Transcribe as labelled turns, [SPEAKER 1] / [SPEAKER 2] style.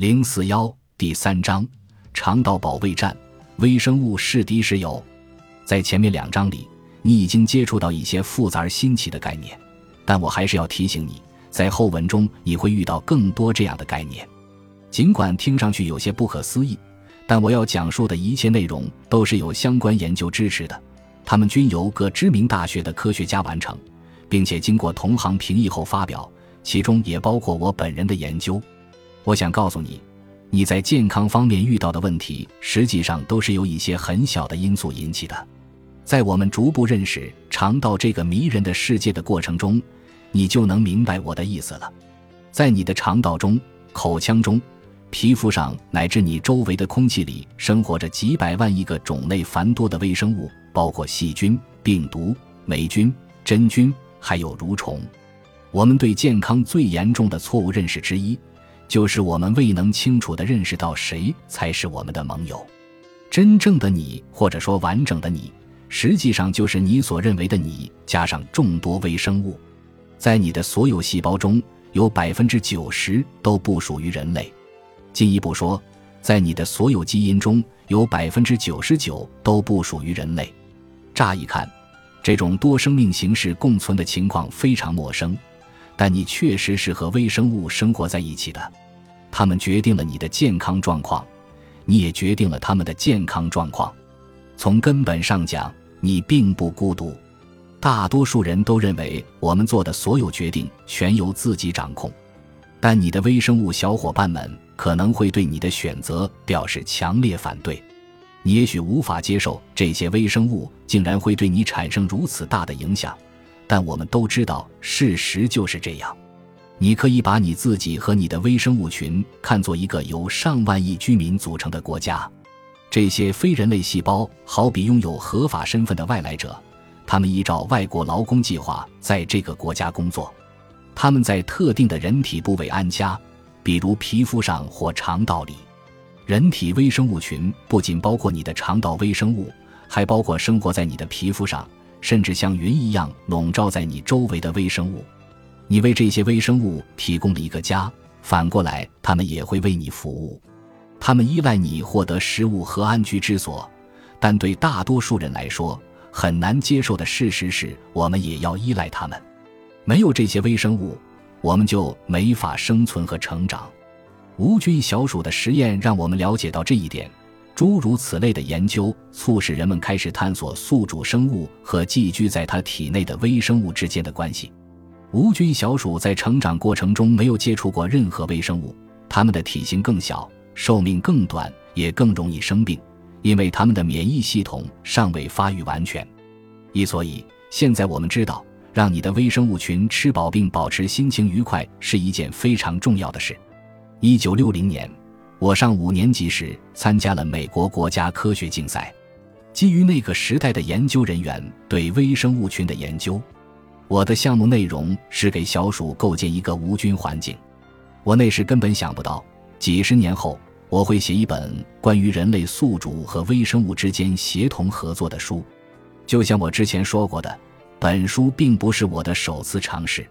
[SPEAKER 1] 零四幺第三章：肠道保卫战，微生物是敌是友？在前面两章里，你已经接触到一些复杂而新奇的概念，但我还是要提醒你，在后文中你会遇到更多这样的概念。尽管听上去有些不可思议，但我要讲述的一切内容都是有相关研究支持的，它们均由各知名大学的科学家完成，并且经过同行评议后发表，其中也包括我本人的研究。我想告诉你，你在健康方面遇到的问题，实际上都是由一些很小的因素引起的。在我们逐步认识肠道这个迷人的世界的过程中，你就能明白我的意思了。在你的肠道中、口腔中、皮肤上乃至你周围的空气里，生活着几百万亿个种类繁多的微生物，包括细菌、病毒、霉菌、真菌，还有蠕虫。我们对健康最严重的错误认识之一。就是我们未能清楚地认识到谁才是我们的盟友，真正的你，或者说完整的你，实际上就是你所认为的你加上众多微生物。在你的所有细胞中有百分之九十都不属于人类。进一步说，在你的所有基因中有百分之九十九都不属于人类。乍一看，这种多生命形式共存的情况非常陌生。但你确实是和微生物生活在一起的，它们决定了你的健康状况，你也决定了他们的健康状况。从根本上讲，你并不孤独。大多数人都认为我们做的所有决定全由自己掌控，但你的微生物小伙伴们可能会对你的选择表示强烈反对。你也许无法接受这些微生物竟然会对你产生如此大的影响。但我们都知道，事实就是这样。你可以把你自己和你的微生物群看作一个由上万亿居民组成的国家。这些非人类细胞好比拥有合法身份的外来者，他们依照外国劳工计划在这个国家工作。他们在特定的人体部位安家，比如皮肤上或肠道里。人体微生物群不仅包括你的肠道微生物，还包括生活在你的皮肤上。甚至像云一样笼罩在你周围的微生物，你为这些微生物提供了一个家，反过来，它们也会为你服务。它们依赖你获得食物和安居之所，但对大多数人来说，很难接受的事实是，我们也要依赖它们。没有这些微生物，我们就没法生存和成长。无菌小鼠的实验让我们了解到这一点。诸如此类的研究促使人们开始探索宿主生物和寄居在它体内的微生物之间的关系。无菌小鼠在成长过程中没有接触过任何微生物，它们的体型更小，寿命更短，也更容易生病，因为它们的免疫系统尚未发育完全。一所以，现在我们知道，让你的微生物群吃饱并保持心情愉快是一件非常重要的事。一九六零年。我上五年级时参加了美国国家科学竞赛，基于那个时代的研究人员对微生物群的研究，我的项目内容是给小鼠构建一个无菌环境。我那时根本想不到，几十年后我会写一本关于人类宿主和微生物之间协同合作的书。就像我之前说过的，本书并不是我的首次尝试。